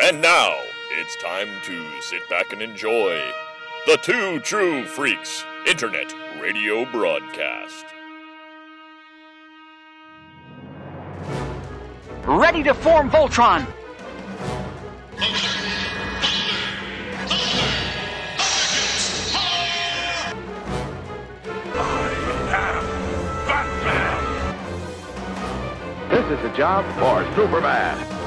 And now, it's time to sit back and enjoy the Two True Freaks Internet Radio Broadcast. Ready to form Voltron! This is a job for Superman.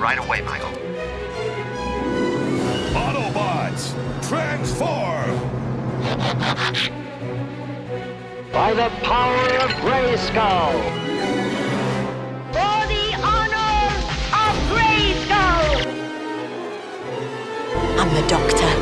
Right away, Michael. Autobots, transform! By the power of Grayskull! For the honor of Grayskull! I'm the doctor.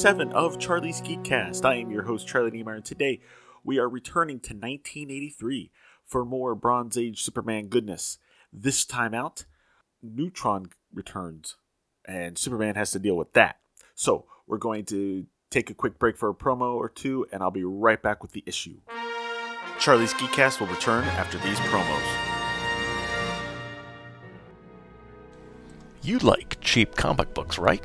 7 of Charlie's Geekcast. I am your host, Charlie Niemeyer, and today we are returning to 1983 for more Bronze Age Superman goodness. This time out, Neutron returns, and Superman has to deal with that. So, we're going to take a quick break for a promo or two, and I'll be right back with the issue. Charlie's Geekcast will return after these promos. You like cheap comic books, right?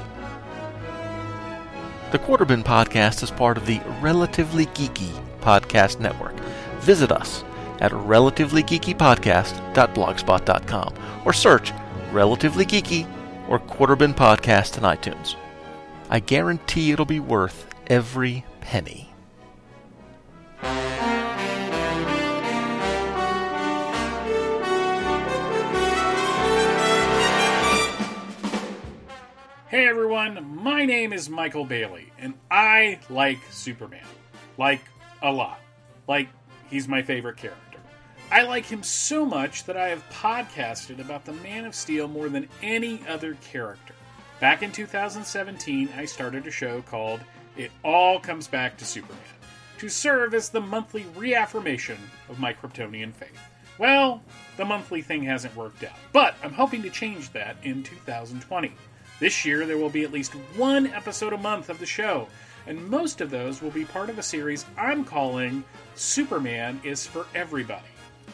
The Quarterbin Podcast is part of the Relatively Geeky Podcast Network. Visit us at relativelygeekypodcast.blogspot.com or search Relatively Geeky or Quarterbin Podcast in iTunes. I guarantee it'll be worth every penny. Everyone, my name is Michael Bailey, and I like Superman. Like, a lot. Like, he's my favorite character. I like him so much that I have podcasted about the Man of Steel more than any other character. Back in 2017, I started a show called It All Comes Back to Superman to serve as the monthly reaffirmation of my Kryptonian faith. Well, the monthly thing hasn't worked out, but I'm hoping to change that in 2020. This year, there will be at least one episode a month of the show, and most of those will be part of a series I'm calling Superman is for Everybody.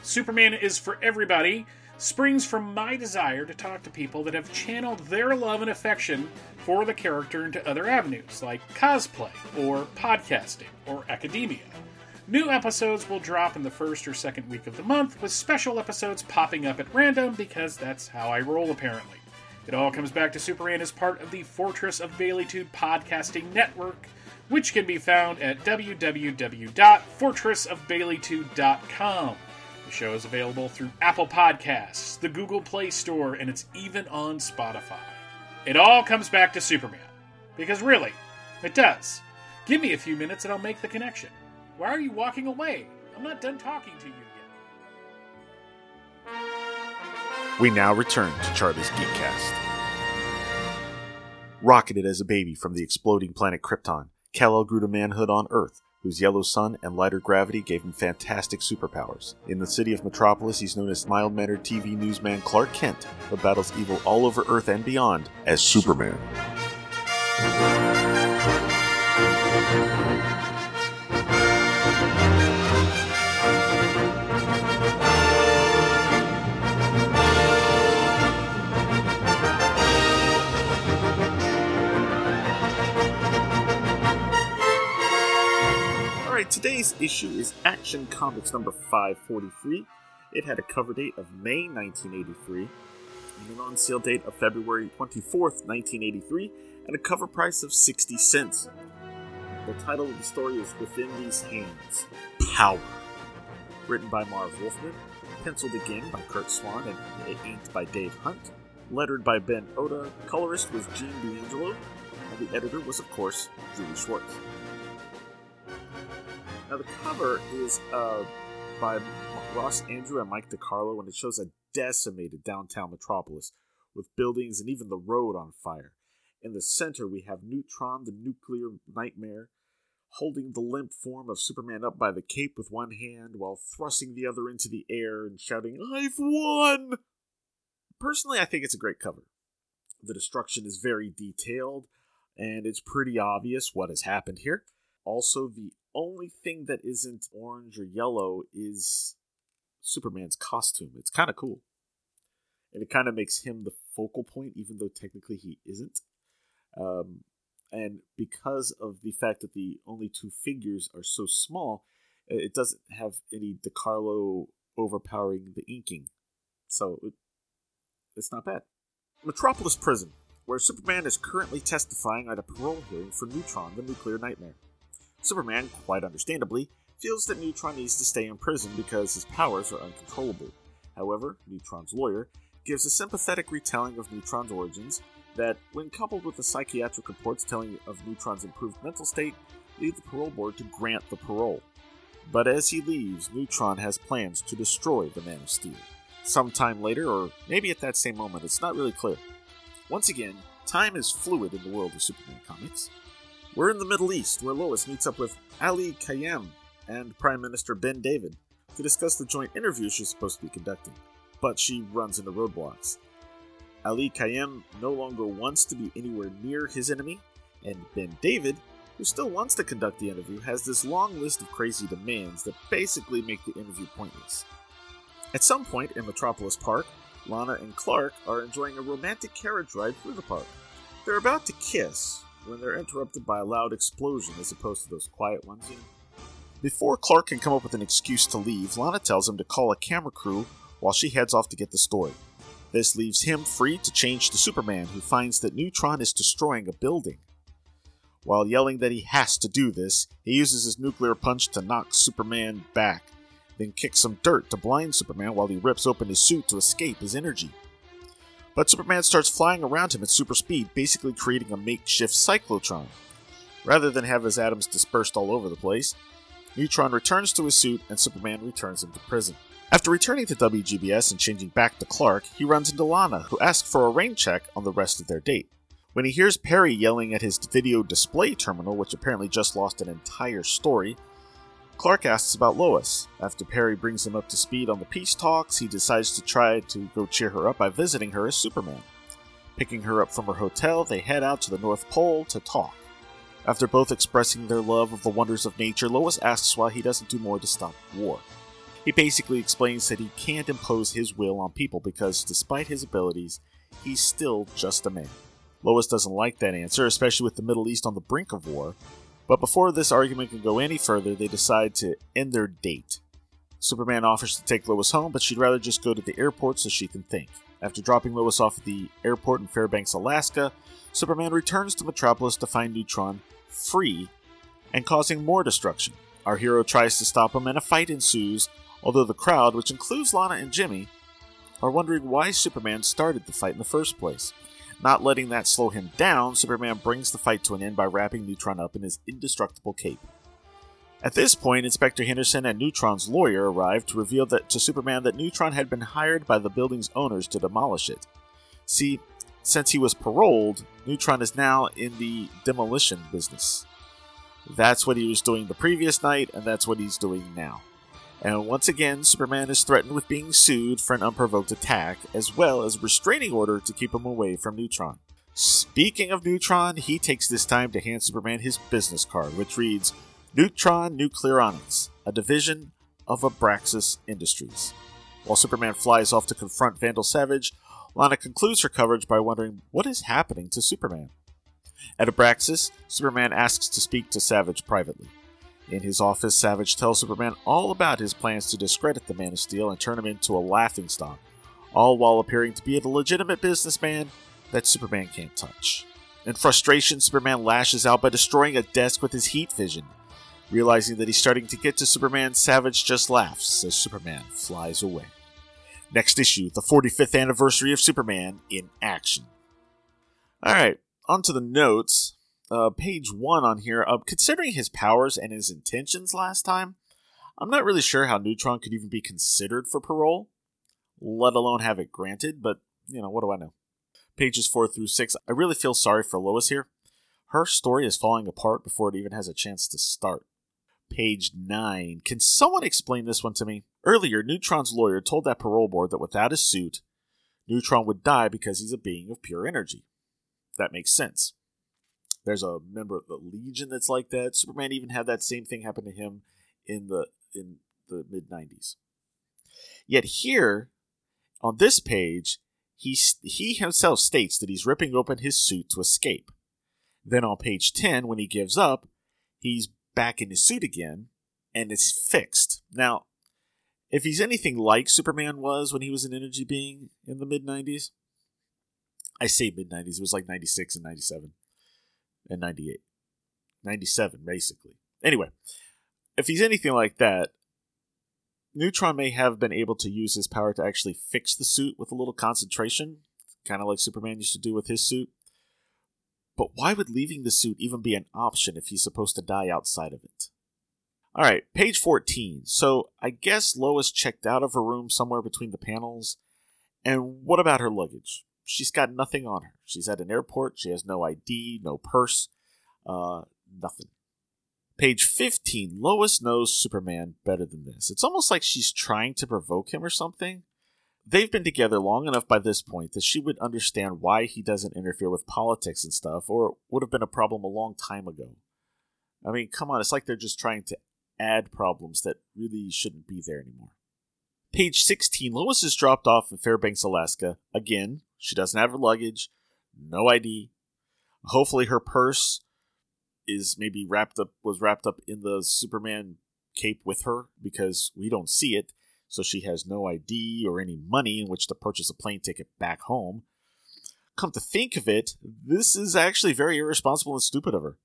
Superman is for Everybody springs from my desire to talk to people that have channeled their love and affection for the character into other avenues, like cosplay, or podcasting, or academia. New episodes will drop in the first or second week of the month, with special episodes popping up at random because that's how I roll apparently. It all comes back to Superman as part of the Fortress of Baileytude podcasting network, which can be found at www.fortressofbaileytude.com. The show is available through Apple Podcasts, the Google Play Store, and it's even on Spotify. It all comes back to Superman. Because really, it does. Give me a few minutes and I'll make the connection. Why are you walking away? I'm not done talking to you yet. We now return to Charlie's Geekcast. Rocketed as a baby from the exploding planet Krypton, Kal-El grew to manhood on Earth, whose yellow sun and lighter gravity gave him fantastic superpowers. In the city of Metropolis, he's known as mild mannered TV newsman Clark Kent, but battles evil all over Earth and beyond as Superman. Issue is Action Comics number 543. It had a cover date of May 1983. and an on sale date of February 24th, 1983, at a cover price of 60 cents. The title of the story is Within These Hands Power. Written by Marv Wolfman, penciled again by Curt Swan, and inked by Dave Hunt. Lettered by Ben Oda, colorist was Gene D'Angelo, and the editor was, of course, Julie Schwartz. Now, the cover is uh, by Ross Andru and Mike DeCarlo, and it shows a decimated downtown metropolis with buildings and even the road on fire. In the center, we have Neutron, the nuclear nightmare, holding the limp form of Superman up by the cape with one hand while thrusting the other into the air and shouting, I've won! Personally, I think it's a great cover. The destruction is very detailed, and it's pretty obvious what has happened here. Also, the only thing that isn't orange or yellow is Superman's costume. It's kind of cool. And it kind of makes him the focal point, even though technically he isn't. Um, and because of the fact that the only two figures are so small, it doesn't have any DeCarlo overpowering the inking. So it, it's not bad. Metropolis Prison, where Superman is currently testifying at a parole hearing for Neutron, the nuclear nightmare. Superman, quite understandably, feels that Neutron needs to stay in prison because his powers are uncontrollable. However, Neutron's lawyer gives a sympathetic retelling of Neutron's origins that, when coupled with the psychiatric reports telling of Neutron's improved mental state, lead the parole board to grant the parole. But as he leaves, Neutron has plans to destroy the Man of Steel. Sometime later, or maybe at that same moment, it's not really clear. Once again, time is fluid in the world of Superman comics. We're in the Middle East, where Lois meets up with Ali Kayem and Prime Minister Ben David to discuss the joint interview she's supposed to be conducting, but she runs into roadblocks. Ali Kayem no longer wants to be anywhere near his enemy, and Ben David, who still wants to conduct the interview, has this long list of crazy demands that basically make the interview pointless. At some point in Metropolis Park, Lana and Clark are enjoying a romantic carriage ride through the park. They're about to kiss when they're interrupted by a loud explosion as opposed to those quiet ones. Before Clark can come up with an excuse to leave, Lana tells him to call a camera crew while she heads off to get the story. This leaves him free to change to Superman, who finds that Neutron is destroying a building. While yelling that he has to do this, he uses his nuclear punch to knock Superman back, then kicks some dirt to blind Superman while he rips open his suit to escape his energy. But Superman starts flying around him at super speed, basically creating a makeshift cyclotron. Rather than have his atoms dispersed all over the place, Neutron returns to his suit and Superman returns him to prison. After returning to WGBS and changing back to Clark, he runs into Lana, who asks for a rain check on the rest of their date. When he hears Perry yelling at his video display terminal, which apparently just lost an entire story, Clark asks about Lois. After Perry brings him up to speed on the peace talks, he decides to try to go cheer her up by visiting her as Superman. Picking her up from her hotel, they head out to the North Pole to talk. After both expressing their love of the wonders of nature, Lois asks why he doesn't do more to stop war. He basically explains that he can't impose his will on people because, despite his abilities, he's still just a man. Lois doesn't like that answer, especially with the Middle East on the brink of war, but before this argument can go any further, they decide to end their date. Superman offers to take Lois home, but she'd rather just go to the airport so she can think. After dropping Lois off at the airport in Fairbanks, Alaska, Superman returns to Metropolis to find Neutron free and causing more destruction. Our hero tries to stop him, and a fight ensues, although the crowd, which includes Lana and Jimmy, are wondering why Superman started the fight in the first place. Not letting that slow him down, Superman brings the fight to an end by wrapping Neutron up in his indestructible cape. At this point, Inspector Henderson and Neutron's lawyer arrive to reveal that to Superman that Neutron had been hired by the building's owners to demolish it. See, since he was paroled, Neutron is now in the demolition business. That's what he was doing the previous night, and that's what he's doing now. And once again, Superman is threatened with being sued for an unprovoked attack, as well as a restraining order to keep him away from Neutron. Speaking of Neutron, he takes this time to hand Superman his business card, which reads Neutron Nuclearonics, a division of Abraxas Industries. While Superman flies off to confront Vandal Savage, Lana concludes her coverage by wondering what is happening to Superman. At Abraxas, Superman asks to speak to Savage privately. In his office, Savage tells Superman all about his plans to discredit the Man of Steel and turn him into a laughingstock, all while appearing to be a legitimate businessman that Superman can't touch. In frustration, Superman lashes out by destroying a desk with his heat vision. Realizing that he's starting to get to Superman, Savage just laughs as Superman flies away. Next issue, the 45th anniversary of Superman in action. Alright, on to the notes. Uh, page one on here. Uh, considering his powers and his intentions last time, I'm not really sure how Neutron could even be considered for parole, let alone have it granted, but, you know, what do I know? Pages four through six, I really feel sorry for Lois here. Her story is falling apart before it even has a chance to start. Page 9. Can someone explain this one to me? Earlier, Neutron's lawyer told that parole board that without his suit, Neutron would die because he's a being of pure energy. That makes sense. There's a member of the Legion that's like that. Superman even had that same thing happen to him in the in the mid 90s. Yet here on this page, he he himself states that he's ripping open his suit to escape. Then on page 10 when he gives up, he's back in his suit again and it's fixed. Now, if he's anything like Superman was when he was an energy being in the mid 90s, I say mid 90s, it was like 96 and 97 and 98. 97, basically. Anyway, if he's anything like that, Neutron may have been able to use his power to actually fix the suit with a little concentration, kind of like Superman used to do with his suit. But why would leaving the suit even be an option if he's supposed to die outside of it? Alright, page 14. So I guess Lois checked out of her room somewhere between the panels. And what about her luggage? She's got nothing on her. She's at an airport. She has no ID, no purse, uh, nothing. Page 15. Lois knows Superman better than this. It's almost like she's trying to provoke him or something. They've been together long enough by this point that she would understand why he doesn't interfere with politics and stuff, or it would have been a problem a long time ago. I mean, come on, it's like they're just trying to add problems that really shouldn't be there anymore. Page 16 Lois is dropped off in Fairbanks, Alaska. Again, she doesn't have her luggage, no ID. Hopefully, her purse is maybe wrapped up was wrapped up in the Superman cape with her because we don't see it, so she has no ID or any money in which to purchase a plane ticket back home. Come to think of it, this is actually very irresponsible and stupid of her.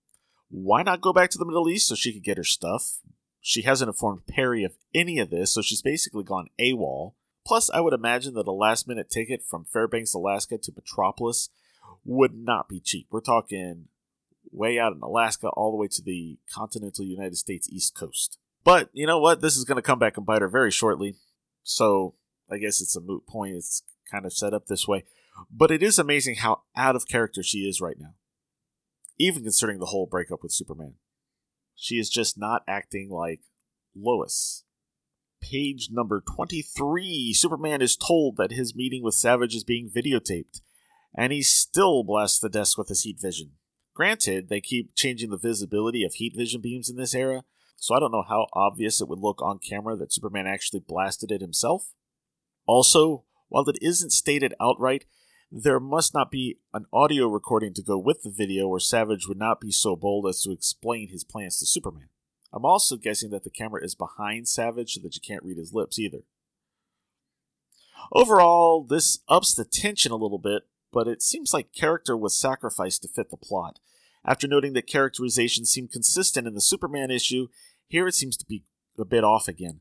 Why not go back to the Middle East so she could get her stuff? She hasn't informed Perry of any of this, so she's basically gone AWOL. Plus, I would imagine that a last minute ticket from Fairbanks, Alaska to Metropolis would not be cheap. We're talking way out in Alaska all the way to the continental United States East Coast. But you know what? This is going to come back and bite her very shortly. So I guess it's a moot point. It's kind of set up this way. But it is amazing how out of character she is right now, even considering the whole breakup with Superman. She is just not acting like Lois. Page number 23 Superman is told that his meeting with Savage is being videotaped, and he still blasts the desk with his heat vision. Granted, they keep changing the visibility of heat vision beams in this era, so I don't know how obvious it would look on camera that Superman actually blasted it himself. Also, while it isn't stated outright, there must not be an audio recording to go with the video, or Savage would not be so bold as to explain his plans to Superman. I'm also guessing that the camera is behind Savage so that you can't read his lips either. Overall, this ups the tension a little bit, but it seems like character was sacrificed to fit the plot. After noting that characterization seemed consistent in the Superman issue, here it seems to be a bit off again.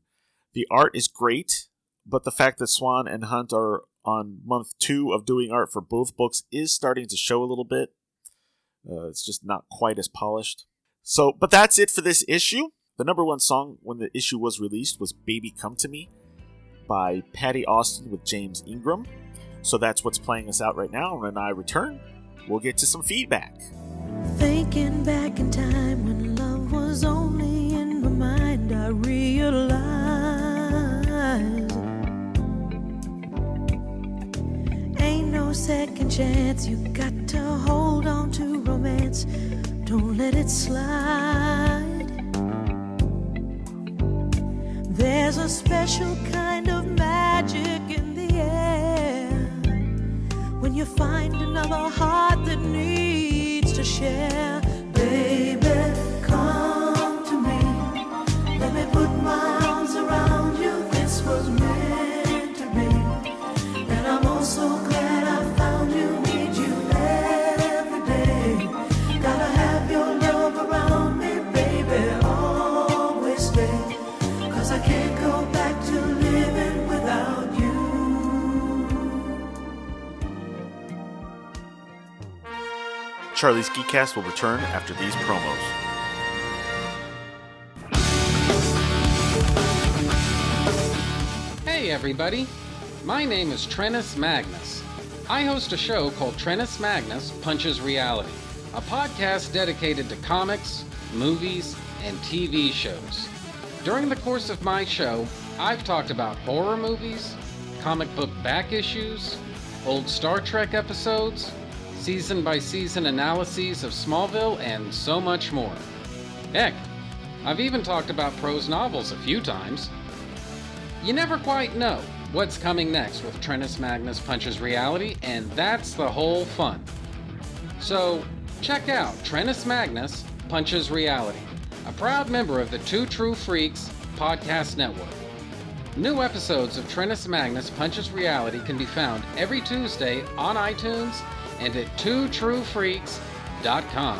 The art is great, but the fact that Swan and Hunt are on month two of doing art for both books is starting to show a little bit. Uh, it's just not quite as polished. So, but that's it for this issue. The number one song when the issue was released was Baby Come to Me by Patti Austin with James Ingram. So that's what's playing us out right now. When I return, we'll get to some feedback. Thinking back in time when love was only in my mind, I realized ain't no second chance. You got to hold on to romance, don't let it slide. There's a special kind of magic in the air when you find another heart that needs to share. Charlie's Geekcast will return after these promos. Hey everybody, my name is Trennis Magnus. I host a show called Trennis Magnus Punches Reality, a podcast dedicated to comics, movies, and TV shows. During the course of my show, I've talked about horror movies, comic book back issues, old Star Trek episodes, season by season analyses of Smallville, and so much more. Heck, I've even talked about prose novels a few times. You never quite know what's coming next with Trennis Magnus Punches Reality, and that's the whole fun. So, check out Trennis Magnus Punches Reality, a proud member of the Two True Freaks podcast network. New episodes of Trennis Magnus Punches Reality can be found every Tuesday on iTunes and at twotruefreaks.com.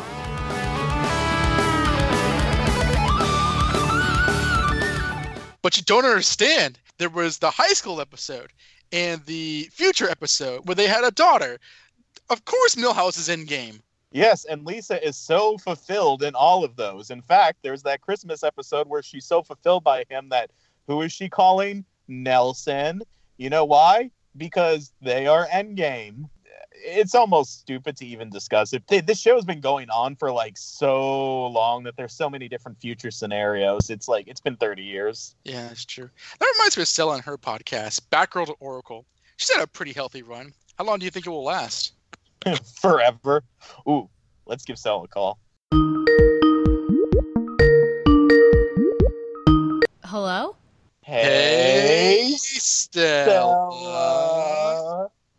But you don't understand. There was the high school episode and the future episode where they had a daughter. Of course, Milhouse is in game. Yes, and Lisa is so fulfilled in all of those. In fact, there's that Christmas episode where she's so fulfilled by him that who is she calling? Nelson. You know why? Because they are endgame. It's almost stupid to even discuss it. This show has been going on for like so long that there's so many different future scenarios. It's like it's been 30 years. Yeah, that's true. That reminds me of Stella and her podcast, Batgirl to Oracle. She's had a pretty healthy run. How long do you think it will last? Forever. Ooh, let's give Stella a call. Hello? Hey, Stella.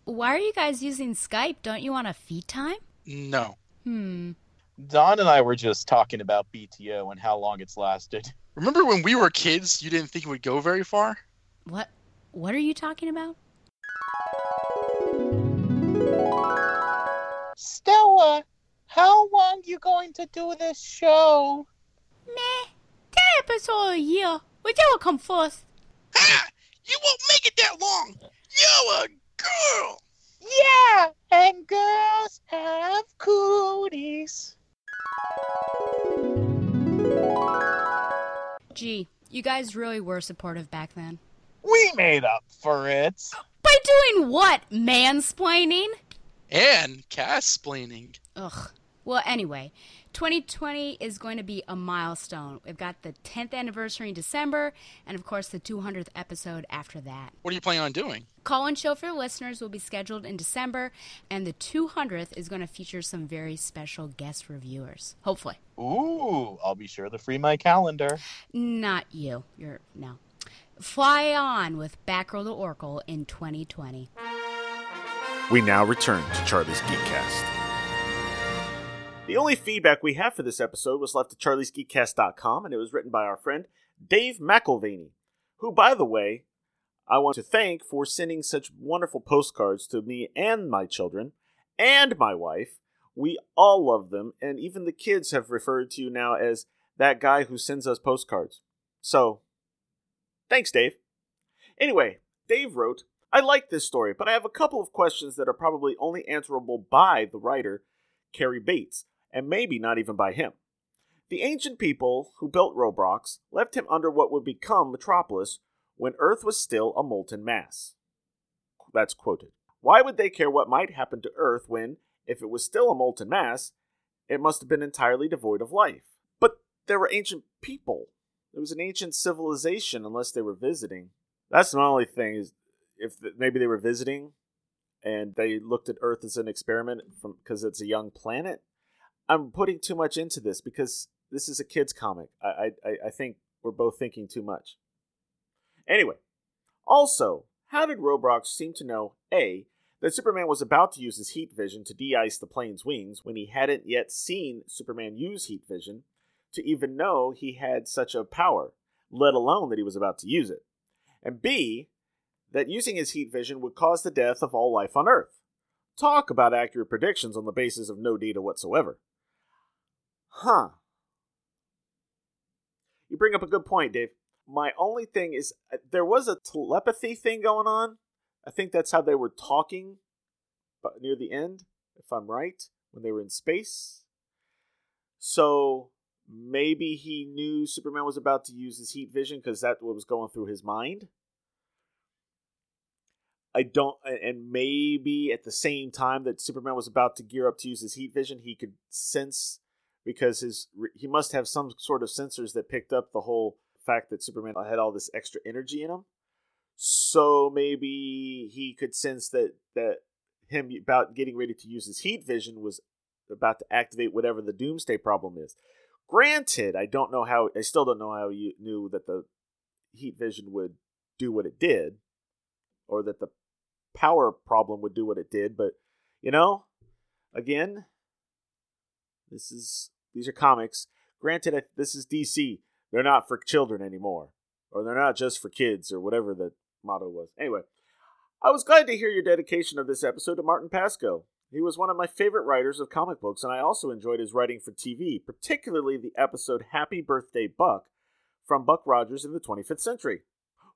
Why are you guys using Skype? Don't you want a feed time? No. Hmm. Don and I were just talking about BTO and how long it's lasted. Remember when we were kids, you didn't think it would go very far? What what are you talking about? Stella, how long you going to do this show? Meh. Ten episodes a year. Whichever come first. Ha! You won't make it that long. You're a girl. Yeah, and girls have cooties. Gee, you guys really were supportive back then. We made up for it. By doing what? Mansplaining? And cast-splaining. Ugh. Well, anyway, 2020 is going to be a milestone. We've got the 10th anniversary in December, and of course, the 200th episode after that. What are you planning on doing? Call in show for listeners will be scheduled in December, and the 200th is going to feature some very special guest reviewers. Hopefully. Ooh, I'll be sure to free my calendar. Not you. You're no. Fly on with Batgirl to Oracle in 2020. We now return to Charlie's Geekcast. The only feedback we have for this episode was left at charliesgeekcast.com, and it was written by our friend Dave McElvaney, who, by the way, I want to thank for sending such wonderful postcards to me and my children and my wife. We all love them, and even the kids have referred to you now as that guy who sends us postcards. So, thanks, Dave. Anyway, Dave wrote, I like this story, but I have a couple of questions that are probably only answerable by the writer, Cary Bates, and maybe not even by him. The ancient people who built Roblox left him under what would become Metropolis when Earth was still a molten mass. That's quoted. Why would they care what might happen to Earth when, if it was still a molten mass, it must have been entirely devoid of life? But there were ancient people. It was an ancient civilization, unless they were visiting. That's my only thing is if maybe they were visiting and they looked at Earth as an experiment from because it's a young planet. I'm putting too much into this because this is a kids comic. I I, I think we're both thinking too much. Anyway, also, how did Roblox seem to know a that Superman was about to use his heat vision to de-ice the plane's wings when he hadn't yet seen Superman use heat vision to even know he had such a power, let alone that he was about to use it, and b that using his heat vision would cause the death of all life on Earth. Talk about accurate predictions on the basis of no data whatsoever. Huh. You bring up a good point, Dave. My only thing is uh, there was a telepathy thing going on. I think that's how they were talking but near the end, if I'm right, when they were in space. So maybe he knew Superman was about to use his heat vision because that was going through his mind. I don't, and maybe at the same time that Superman was about to gear up to use his heat vision, he could sense because his he must have some sort of sensors that picked up the whole fact that Superman had all this extra energy in him. So maybe he could sense that that him about getting ready to use his heat vision was about to activate whatever the doomsday problem is. Granted, I don't know how I still don't know how he knew that the heat vision would do what it did or that the power problem would do what it did, but you know, again, this is these are comics. Granted, this is DC. They're not for children anymore, or they're not just for kids, or whatever the motto was. Anyway, I was glad to hear your dedication of this episode to Martin Pasko. He was one of my favorite writers of comic books, and I also enjoyed his writing for TV, particularly the episode Happy Birthday Buck from Buck Rogers in the 25th Century.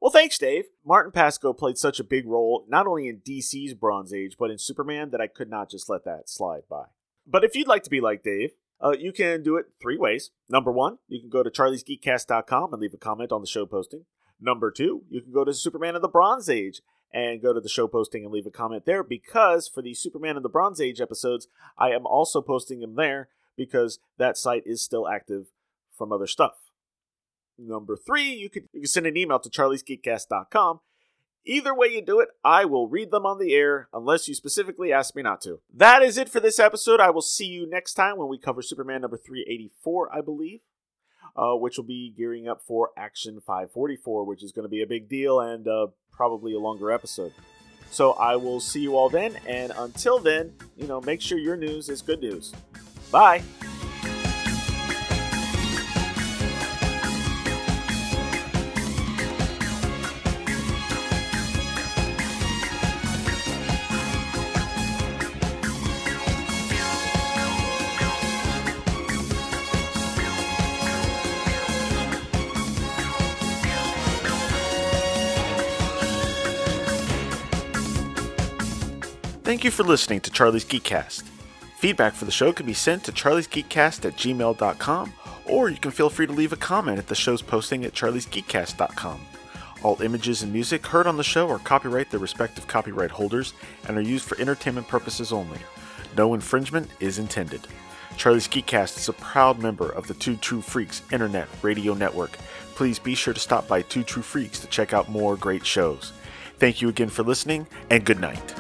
Well, thanks, Dave. Martin Pasko played such a big role, not only in DC's Bronze Age, but in Superman, that I could not just let that slide by. But if you'd like to be like Dave, uh, you can do it three ways. Number one, you can go to charliesgeekcast.com and leave a comment on the show posting. Number two, you can go to Superman of the Bronze Age and go to the show posting and leave a comment there because for the Superman of the Bronze Age episodes, I am also posting them there because that site is still active from other stuff. Number three, you can, you can send an email to charliesgeekcast.com. Either way you do it, I will read them on the air unless you specifically ask me not to. That is it for this episode. I will see you next time when we cover Superman number 384, I believe, uh, which will be gearing up for Action 544, which is going to be a big deal and uh, probably a longer episode. So I will see you all then, and until then, you know, make sure your news is good news. Bye. Thank you for listening to Charlie's Geekcast. Feedback for the show can be sent to charliesgeekcast at gmail.com, or you can feel free to leave a comment at the show's posting at charliesgeekcast.com. All images and music heard on the show are copyright their respective copyright holders and are used for entertainment purposes only. No infringement is intended. Charlie's Geekcast is a proud member of the Two True Freaks Internet Radio Network. Please be sure to stop by Two True Freaks to check out more great shows. Thank you again for listening, and good night.